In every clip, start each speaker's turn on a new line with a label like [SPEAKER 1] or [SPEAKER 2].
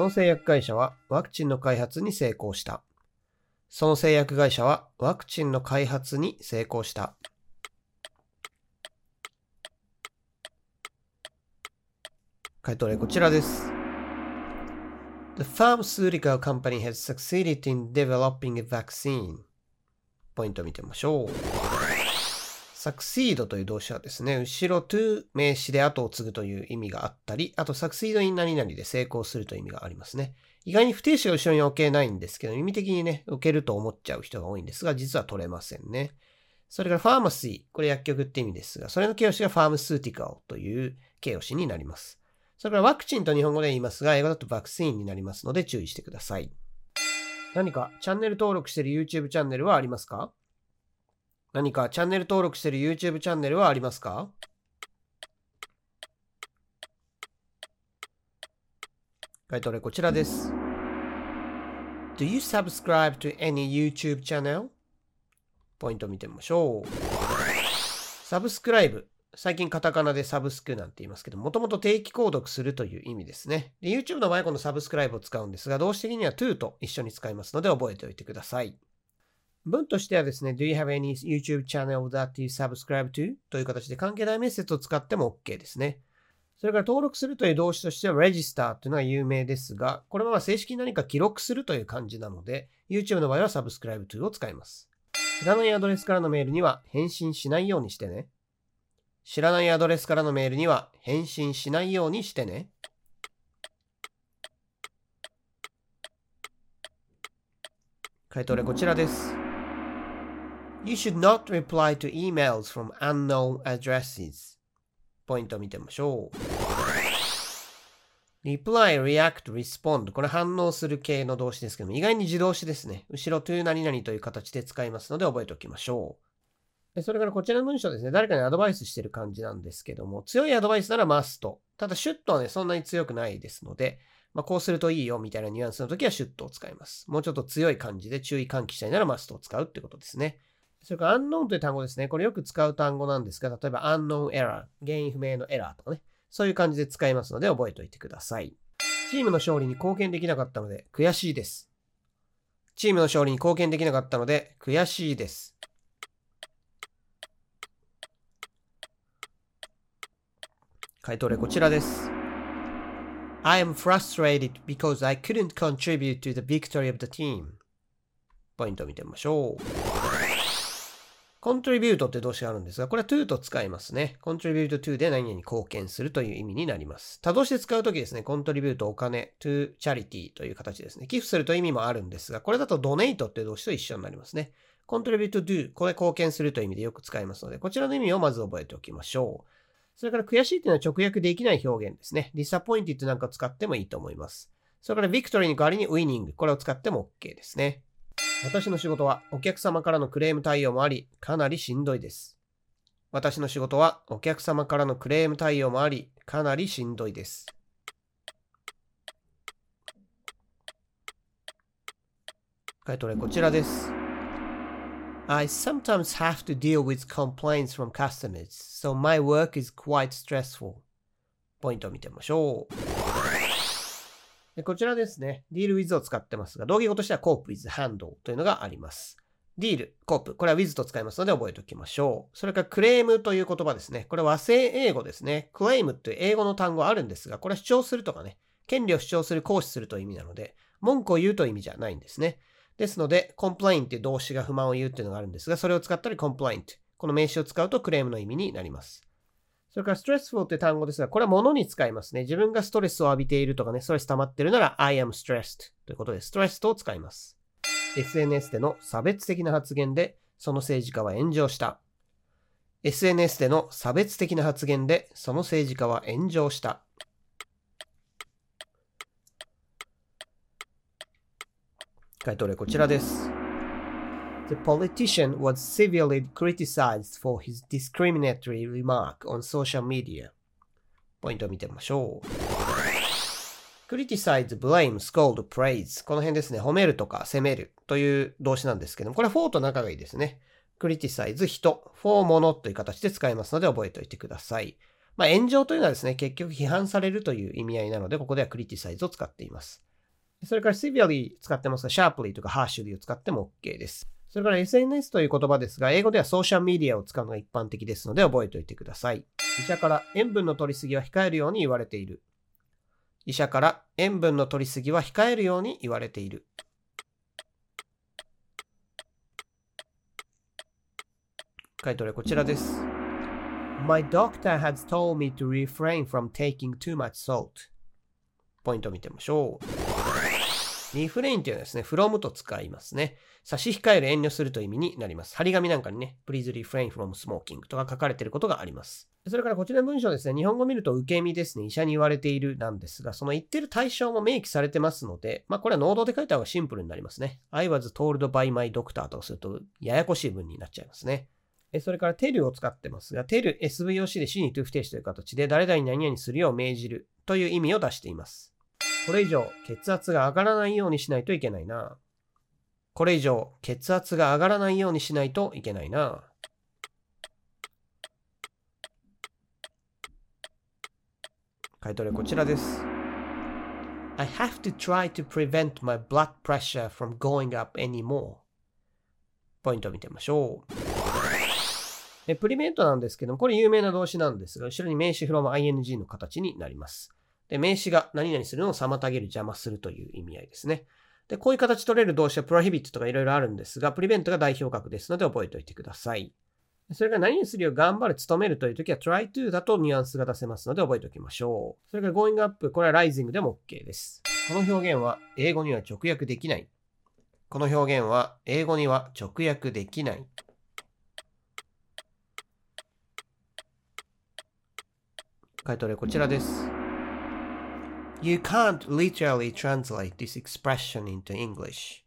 [SPEAKER 1] その製薬会社はワクチンの開発に成功した。その製薬会社はワクチンの開発に成功した。回答例こちらです。The pharmaceutical company has succeeded in developing a vaccine. ポイント見てみましょう。Succeed という動詞はですね、後ろ to 名詞で後を継ぐという意味があったり、あと succeed in 何々で成功するという意味がありますね。意外に不定詞が後ろに置けないんですけど、意味的にね、置けると思っちゃう人が多いんですが、実は取れませんね。それから pharmacy、これ薬局って意味ですが、それの形容詞が pharmaceutical という形容詞になります。それからワクチンと日本語で言いますが、英語だとバクシーンになりますので注意してください。何かチャンネル登録している YouTube チャンネルはありますか？何かチャンネル登録している YouTube チャンネルはありますか？回答例こちらです。Do you subscribe to any YouTube channel? ポイント見てみましょう。サブスクライブ。最近カタカナでサブスクなんて言いますけど、もともと定期購読するという意味ですね。で YouTube の場合はこのサブスクライブを使うんですが、動詞的には to と一緒に使いますので覚えておいてください。文としてはですね、Do you have any YouTube channel that you subscribe to? という形で関係代名詞を使っても OK ですね。それから登録するという動詞としては register というのは有名ですが、これは正式に何か記録するという感じなので、YouTube の場合は subscribe to を使います。知らないアドレスからのメールには返信しないようにしてね。知らないアドレスからのメールには返信しないようにしてね。回答例こちらです。You should not reply to emails from unknown addresses. ポイントを見てみましょう。reply, react, respond これ反応する系の動詞ですけども、意外に自動詞ですね。後ろ to 何々という形で使いますので覚えておきましょう。それからこちらの文章ですね。誰かにアドバイスしてる感じなんですけども、強いアドバイスなら must。ただ、シュットはね、そんなに強くないですので、まあ、こうするといいよみたいなニュアンスの時はシュットを使います。もうちょっと強い感じで注意喚起したいなら must を使うってことですね。それから unknown という単語ですね。これよく使う単語なんですが、例えば unknown error、原因不明のエラーとかね。そういう感じで使いますので覚えておいてください。チームの勝利に貢献できなかったので悔しいです。チームの勝利に貢献できなかったので悔しいです。回答例こちらです。I am frustrated because I couldn't contribute to the victory of the team. ポイントを見てみましょう。Contribute って動詞があるんですが、これは to と使いますね。contribute to で何々に貢献するという意味になります。他動詞で使うときですね、contribute お金 to charity という形ですね。寄付するという意味もあるんですが、これだと donate って動詞と一緒になりますね。contribute do これ貢献するという意味でよく使いますので、こちらの意味をまず覚えておきましょう。それから悔しいというのは直訳できない表現ですね。disappointed なんか使ってもいいと思います。それから victory に代わりに winning これを使っても OK ですね。私の仕事はお客様からのクレーム対応もあり、かなりしんどいです。私の仕事はお客様からのクレーム対応もあり、かなりしんどいです。回答例こちらです。I sometimes have to deal with complaints from customers, so my work is quite stressful. ポイントを見てみましょう。でこちらですね、deal with を使ってますが、同義語としては cope with handle というのがあります。deal、cope、これは with と使いますので覚えておきましょう。それからクレームという言葉ですね。これ和製英語ですね。claim という英語の単語あるんですが、これは主張するとかね、権利を主張する、行使するという意味なので、文句を言うという意味じゃないんですね。ですので、complain っていう動詞が不満を言うっていうのがあるんですが、それを使ったり complaint。この名詞を使うとクレームの意味になります。それから stressful って単語ですが、これは物に使いますね。自分がストレスを浴びているとかね、ストレス溜まってるなら I am stressed ということで、stressed を使います。SNS での差別的な発言で、その政治家は炎上した。SNS での差別的な発言で、その政治家は炎上した。回答例こちらです。The politician was severely criticized for his discriminatory remark on social media. ポイントを見てみましょう。criticize, blame, scold, praise この辺ですね。褒めるとか責めるという動詞なんですけども、これは for と仲がいいですね。criticize 人、for 物という形で使いますので覚えておいてください。まあ、炎上というのはですね、結局批判されるという意味合いなので、ここでは criticize を使っています。それから severely 使ってますが、sharply とか harshly を使っても OK です。それから SNS という言葉ですが、英語ではソーシャルメディアを使うのが一般的ですので覚えておいてください。医者から塩分の取りすぎは控えるように言われている。医者から塩分の取りすぎは控えるように言われている。回答例こちらです。My doctor has told me to refrain from taking too much salt. ポイントを見てみましょう。リフレインというのはですね、from と使いますね。差し控える遠慮するという意味になります。張り紙なんかにね、please refrain from smoking とか書かれていることがあります。それからこちらの文章ですね、日本語を見ると受け身ですね、医者に言われているなんですが、その言ってる対象も明記されてますので、まあこれは能動で書いた方がシンプルになりますね。I was told by my doctor とするとややこしい文になっちゃいますね。それから tell を使ってますが、tell SVOC で死に to 不定詞という形で誰々に何々するよう命じるという意味を出しています。これ以上血圧が上がらないようにしないといけないな。これ以上血圧が上がらないようにしないといけないな。回答例こちらです。I have to try to prevent my blood pressure from going up anymore. ポイントを見てみましょう。えプリベントなんですけども、これ有名な動詞なんですが、後ろに名詞 from ing の形になります。で、名詞が何々するのを妨げる、邪魔するという意味合いですね。で、こういう形取れる動詞は prohibit とかいろいろあるんですが、プリベントが代表格ですので覚えておいてください。それから何にするよ頑張る、努めるという時は try to だとニュアンスが出せますので覚えておきましょう。それから going up、これは rising でも OK です。この表現は英語には直訳できない。この表現は英語には直訳できない。回答例こちらです。You can't literally translate this expression into English.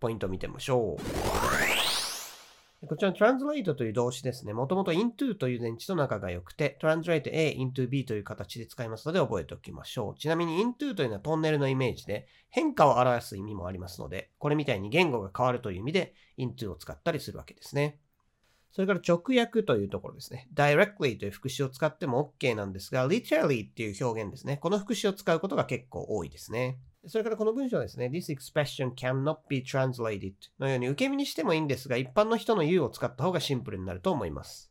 [SPEAKER 1] ポイントを見てみましょう。こちらの translate という動詞ですね。もともと into という前置と仲が良くて、translate A into B という形で使いますので覚えておきましょう。ちなみに into というのはトンネルのイメージで変化を表す意味もありますので、これみたいに言語が変わるという意味で into を使ったりするわけですね。それから直訳というところですね。directly という副詞を使っても OK なんですが、literally っていう表現ですね。この副詞を使うことが結構多いですね。それからこの文章ですね。This expression cannot be translated のように受け身にしてもいいんですが、一般の人の you を使った方がシンプルになると思います。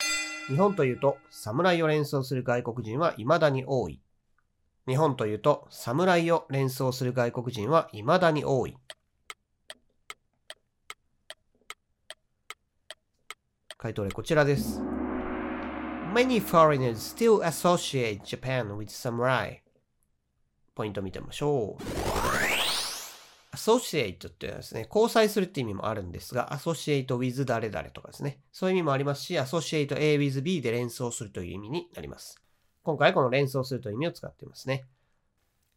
[SPEAKER 1] 日本というと、侍を連想する外国人は未だに多い。日本というと、侍を連想する外国人は未だに多い。回答例こちらです。Many foreigners still associate Japan with samurai. ポイント見てみましょう。associate っていうのはですね、交際するって意味もあるんですが、associate with 誰々とかですね、そういう意味もありますし、associate A with B で連想するという意味になります。今回この連想するという意味を使っていますね。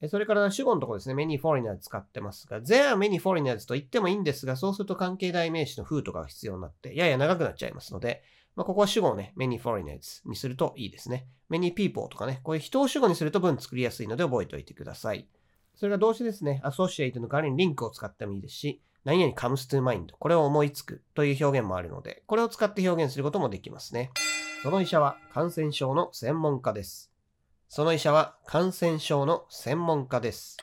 [SPEAKER 1] それから主語のところですね、many foreigners 使ってますが、there are many foreigners と言ってもいいんですが、そうすると関係代名詞の who とかが必要になって、やや長くなっちゃいますので、まあ、ここは主語をね、many foreigners にするといいですね。many people とかね、こういう人を主語にすると文作りやすいので覚えておいてください。それが動詞ですね、associate の代わりにリンクを使ってもいいですし、何々 comes to mind これを思いつくという表現もあるので、これを使って表現することもできますね。その医者は感染症の専門家です。その医者は感染症の専門家です。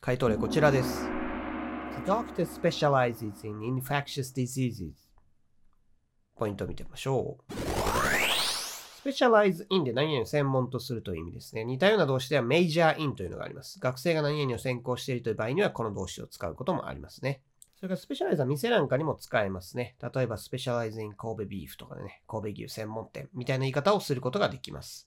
[SPEAKER 1] 回答例こちらです。The doctor specializes in infectious diseases. ポイントを見てみましょう。specialize in で何々を専門とするという意味ですね。似たような動詞では major in というのがあります。学生が何々を専攻しているという場合にはこの動詞を使うこともありますね。それからスペシャライズは店なんかにも使えますね。例えばスペシャライズイン神戸ビーフとかでね、神戸牛専門店みたいな言い方をすることができます。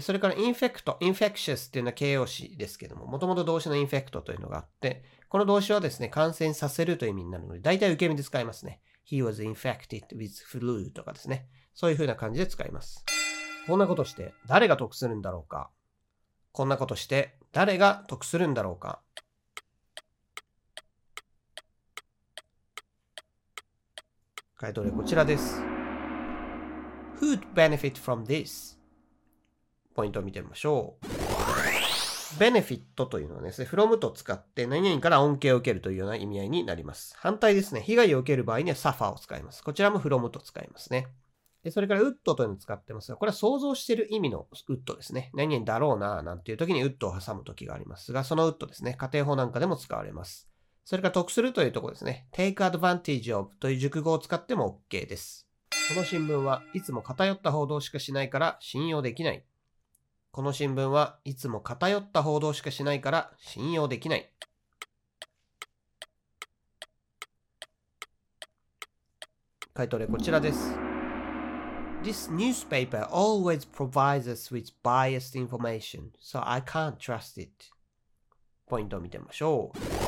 [SPEAKER 1] それから infect、infectious っていうのは形容詞ですけども、もともと動詞の infect というのがあって、この動詞はですね、感染させるという意味になるので、大体受け身で使いますね。He was infected with flu とかですね。そういう風な感じで使います。こんなことして誰が得するんだろうかこんなことして誰が得するんだろうか回答例こちらです。Who'd benefit from this? ポイントを見てみましょう。ベネフィットというのはですね、from と使って何々から恩恵を受けるというような意味合いになります。反対ですね、被害を受ける場合には suffer を使います。こちらも from と使いますね。それから would というのを使ってますが、これは想像している意味の would ですね。何々だろうな、なんていう時に would を挟む時がありますが、その would ですね、家庭法なんかでも使われます。それから得するというところですね。take advantage of という熟語を使っても OK です。この新聞はいつも偏った報道しかしないから信用できない。この新聞はいつも偏った報道しかしないから信用できない。回答例こちらです。This newspaper always provides us with biased information, so I can't trust it. ポイントを見てみましょう。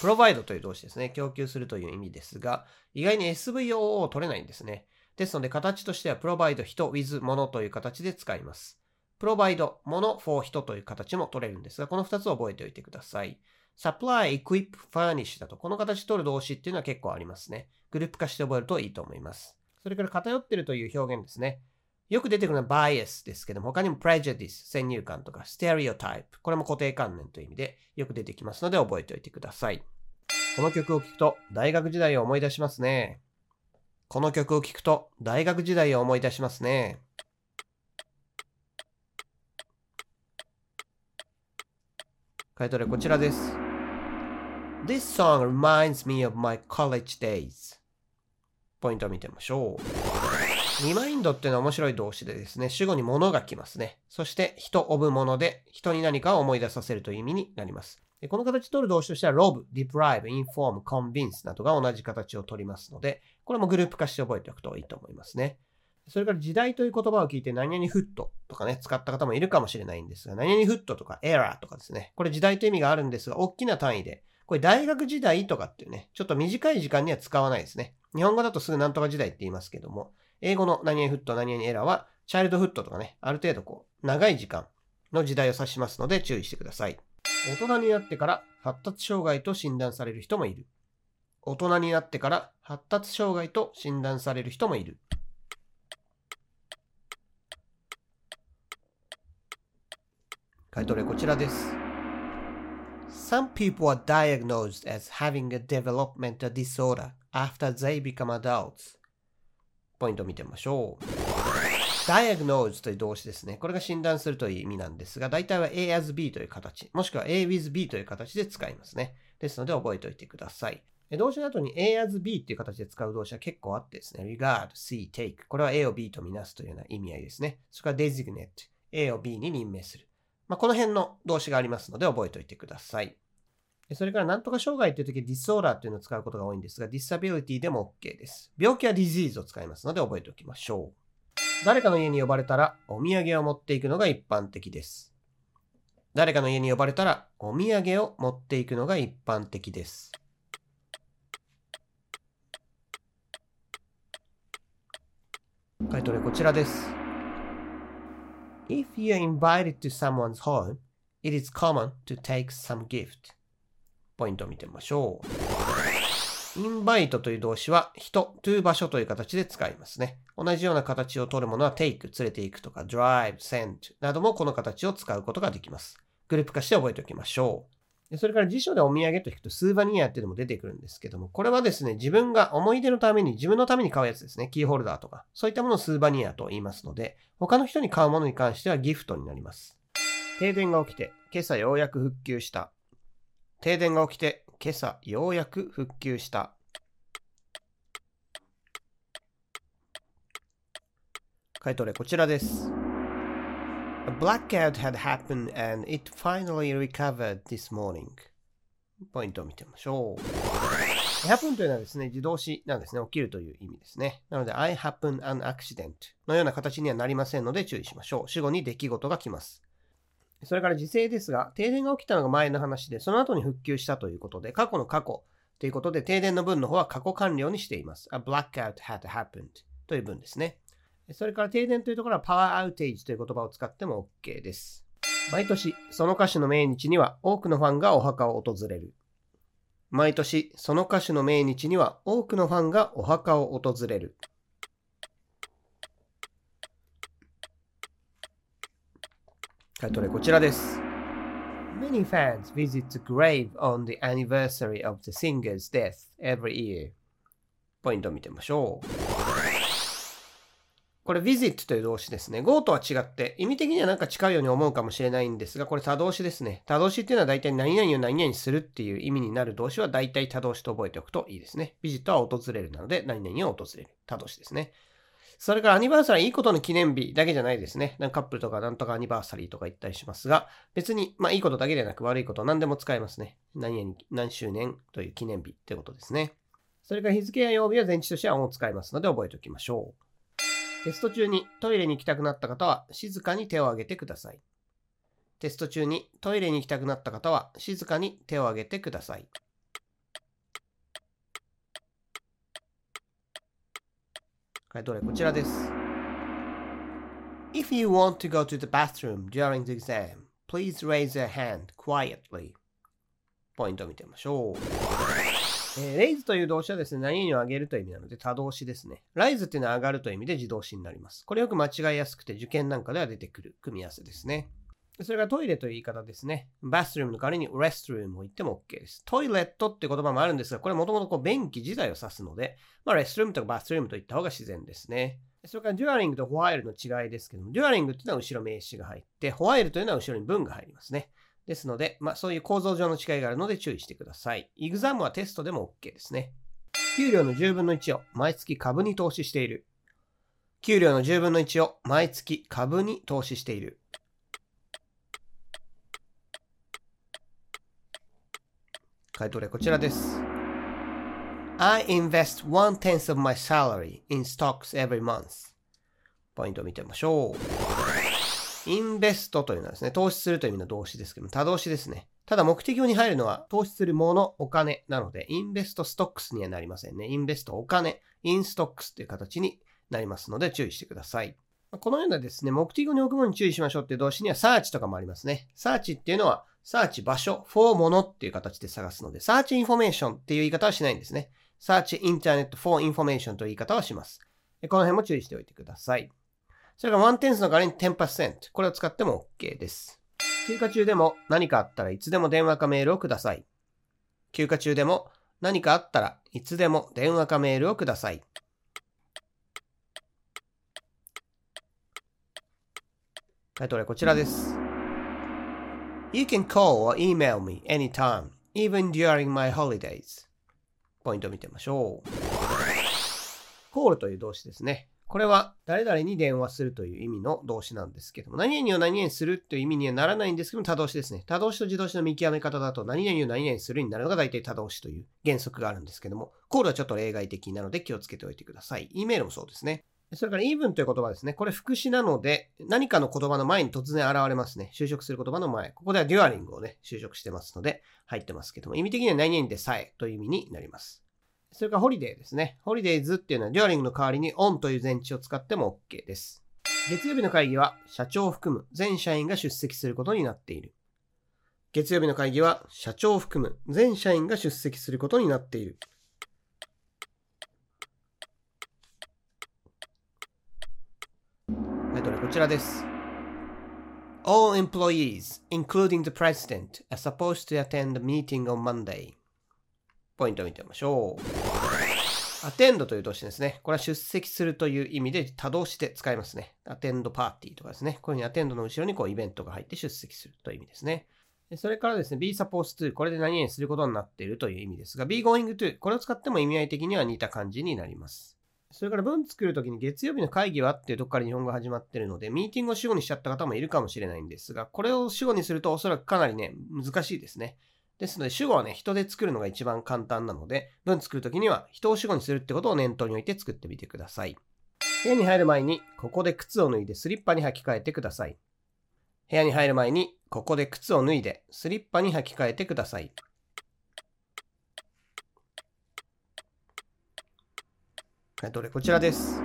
[SPEAKER 1] Provide という動詞ですね。供給するという意味ですが、意外に SVOO を取れないんですね。ですので、形としては provide 人 with ものという形で使います。provide もの for 人という形も取れるんですが、この2つを覚えておいてください。supply, equip, furnish だと、この形取る動詞っていうのは結構ありますね。グループ化して覚えるといいと思います。それから偏ってるという表現ですね。よく出てくるのは bias ですけども、他にも prejudice 先入観とか stereotype これも固定観念という意味でよく出てきますので覚えておいてください。この曲を聴くと大学時代を思い出しますね。この曲を聴くと大学時代を思い出しますね。回答例こちらです。This song reminds me of my college days. ポイントを見てみましょう。リマインドっていうのは面白い動詞でですね、主語に物が来ますね。そして人、オブ、もので、人に何かを思い出させるという意味になります。でこの形取る動詞としては rob, deprive, inform, convince などが同じ形を取りますので、これもグループ化して覚えておくといいと思いますね。それから時代という言葉を聞いて何々フットとかね、使った方もいるかもしれないんですが、何々フットとかエラーとかですね、これ時代という意味があるんですが、大きな単位で、これ大学時代とかっていうね、ちょっと短い時間には使わないですね。日本語だとすぐなんとか時代って言いますけども、英語の何々フット、何々エラーは、チャイルドフットとかね、ある程度こう、長い時間の時代を指しますので注意してください。大人になってから発達障害と診断される人もいる。大人になってから発達障害と診断される人もいる。回答例こちらです。Some people are diagnosed as having a developmental disorder after they become adults. ポイント見てみましょう。diagnose という動詞ですね。これが診断するという意味なんですが、大体は A as B という形、もしくは A with B という形で使いますね。ですので覚えておいてください。動詞の後に A as B っていう形で使う動詞は結構あってですね。regard, see, take。これは A を B とみなすというような意味合いですね。それから designate。A を B に任命する。まあ、この辺の動詞がありますので覚えておいてください。それから、なんとか障害という時、 disorder というのを使うことが多いんですが、 disability でも OK です。病気は disease を使いますので覚えておきましょう。誰かの家に呼ばれたら、お土産を持っていくのが一般的です。誰かの家に呼ばれたら、お土産を持っていくのが一般的です。回答例こちらです。If you're invited to someone's home, it is common to take some gift. ポイントを見てみましょう。インバイトという動詞は人、to 場所という形で使いますね。同じような形を取るものは take、連れて行くとか drive、send などもこの形を使うことができます。グループ化して覚えておきましょう。それから辞書でお土産と引くとスーバニアっていうのも出てくるんですけども、これはですね、自分が思い出のために、自分のために買うやつですね。キーホルダーとか。そういったものをスーバニアと言いますので、他の人に買うものに関してはギフトになります。停電が起きて、今朝ようやく復旧した。停電が起きて今朝ようやく復旧した。回答例こちらです。A blackout had happened and it finally recovered this morning. ポイントを見てみましょう。happen というのはですね、自動詞なんですね。起きるという意味ですね。なので、I happen an accident のような形にはなりませんので注意しましょう。主語に出来事が来ます。それから時勢ですが、停電が起きたのが前の話で、その後に復旧したということで、過去の過去ということで、停電の文の方は過去完了にしています。A blackout had happened という文ですね。それから停電というところは power outage という言葉を使っても OK です。毎年、その歌手の命日には多くのファンがお墓を訪れる。毎年、その歌手の命日には多くのファンがお墓を訪れる。回答例こちらです。Many fans visit the grave on the anniversary of the singer's death every year. ポイントを見てみましょう。これ visit という動詞ですね。go とは違って、意味的にはなんか近いように思うかもしれないんですが、これ他動詞ですね。他動詞っていうのは大体何々を何々するっていう意味になる動詞は大体他動詞と覚えておくといいですね。visit は訪れるなので、何々を訪れる。他動詞ですね。それからアニバーサリー、いいことの記念日だけじゃないですね。なんかカップルとかなんとかアニバーサリーとか言ったりしますが、別に、まあいいことだけでなく悪いこと何でも使えますね。何々、何周年という記念日ってことですね。それから日付や曜日は前置としてはを使いますので覚えておきましょう。テスト中にトイレに行きたくなった方は静かに手を挙げてください。テスト中にトイレに行きたくなった方は静かに手を挙げてください。回答例こちらです。If you want to go to the bathroom during the exam, please raise your hand quietly. ポイントを見てみましょう。えー、raise という動詞はですね、何々を上げるという意味なので多動詞ですね。rise っていうのは上がるという意味で自動詞になります。これよく間違いやすくて受験なんかでは出てくる組み合わせですね。それからトイレという言い方ですね。bathroom の代わりに restroom を言っても OK です。トイレットって言葉もあるんですが、これもともと便器自体を指すので、まあ、restroom とか bathroom と言った方が自然ですね。それから during と while の違いですけども、during っていうのは後ろ名詞が入って、while というのは後ろに文が入りますね。ですので、まあ、そういう構造上の違いがあるので注意してください。exam はテストでも OK ですね。給料の10分の1を毎月株に投資している。給料の10分の1を毎月株に投資している。回答例こちらです。I invest one tenth of my salary in stocks every month. ポイントを見てみましょう。 invest というのはですね、投資するという意味の動詞ですけども、他動詞ですね。ただ目的語に入るのは投資するもの、お金なので、 invest stocks にはなりませんね。 invest お金、 in stocks という形になりますので注意してください。このようなですね、目的語に置くものに注意しましょうっていう動詞にはサーチとかもありますね。サーチっていうのは、サーチ場所、for ものっていう形で探すので、 search information っていう言い方はしないんですね。サーチインターネット for information という言い方はします。この辺も注意しておいてください。それからワンテンスの代わりに10%。これを使っても OK です。休暇中でも何かあったらいつでも電話かメールをください。休暇中でも何かあったらいつでも電話かメールをください。回答例こちらです。You can call or email me anytime, even during my holidays. ポイントを見てみましょう。call という動詞ですね。これは誰々に電話するという意味の動詞なんですけども、何々を何々するという意味にはならないんですけども、多動詞ですね。多動詞と自動詞の見極め方だと、何々を何々するになるのが大体多動詞という原則があるんですけども、コールはちょっと例外的なので気をつけておいてください。E メールもそうですね。それから even という言葉ですね。これ副詞なので、何かの言葉の前に突然現れますね。就職する言葉の前。ここでは during をね、就職してますので、入ってますけども、意味的には何々でさえという意味になります。それからホリデーですね。ホリデーズっていうのは during の代わりに on という前置を使っても OK です。月曜日の会議は社長を含む全社員が出席することになっている。月曜日の会議は社長を含む全社員が出席することになっている。タイトルはこちらです。All employees, including the president, are supposed to attend the meeting on Monday. ポイントを見てみましょう。attend という動詞ですね。これは出席するという意味で多動詞で使いますね。attend パーティーとかですね。こういうふうに attend の後ろにこうイベントが入って出席するという意味ですね。それからですね、be supposed to これで何々することになっているという意味ですが、be going to これを使っても意味合い的には似た感じになります。それから文作るときに月曜日の会議はっていうとこから日本語始まってるので、ミーティングを主語にしちゃった方もいるかもしれないんですが、これを主語にするとおそらくかなりね、難しいですね。ですので、主語はね、人で作るのが一番簡単なので、文作るときには人を主語にするってことを念頭に置いて作ってみてください。部屋に入る前に、ここで靴を脱いでスリッパに履き替えてください。部屋に入る前に、ここで靴を脱いでスリッパに履き替えてください。はい、どれこちらです。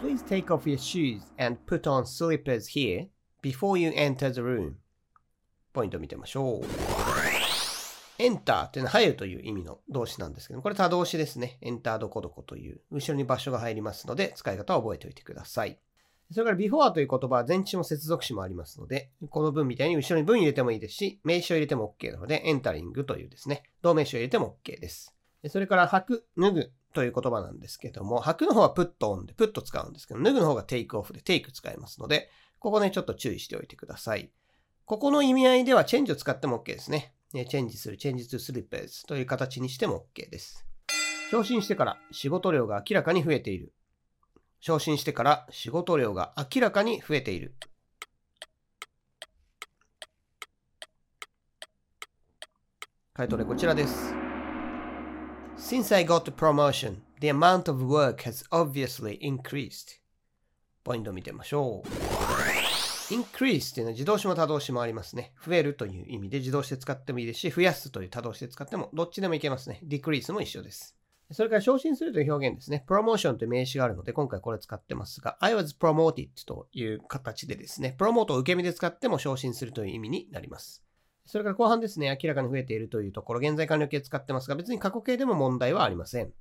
[SPEAKER 1] Please take off your shoes and put on slippers here before you enter the room. ポイント見てみましょう。enter というのは入るという意味の動詞なんですけど、これ多動詞ですね。enter どこどこという、後ろに場所が入りますので、使い方を覚えておいてください。それから before という言葉は前置詞も接続詞もありますので、この文みたいに後ろに文入れてもいいですし、名詞を入れても OK なので、エンタリングというですね、動名詞を入れても OK です。それから、履く、脱ぐという言葉なんですけども、履くの方は put on で put 使うんですけど、脱ぐの方が take off で take 使いますので、ここね、ちょっと注意しておいてください。ここの意味合いではチェンジを使っても OK ですね。チェンジする、チェンジ to slippers という形にしても OK です。昇進してから仕事量が明らかに増えている。昇進してから仕事量が明らかに増えている。回答例こちらです。Since I got the promotion, the amount of work has obviously increased. ポイント見てみましょう。increase っていうのは自動詞も多動詞もありますね。増えるという意味で自動詞で使ってもいいですし、増やすという多動詞で使ってもどっちでもいけますね。decrease も一緒です。それから昇進するという表現ですね。プロモーションという名詞があるので、今回これ使ってますが、I was promoted という形でですね、プロモートを受け身で使っても昇進するという意味になります。それから後半ですね、明らかに増えているというところ、現在完了形使ってますが、別に過去形でも問題はありません。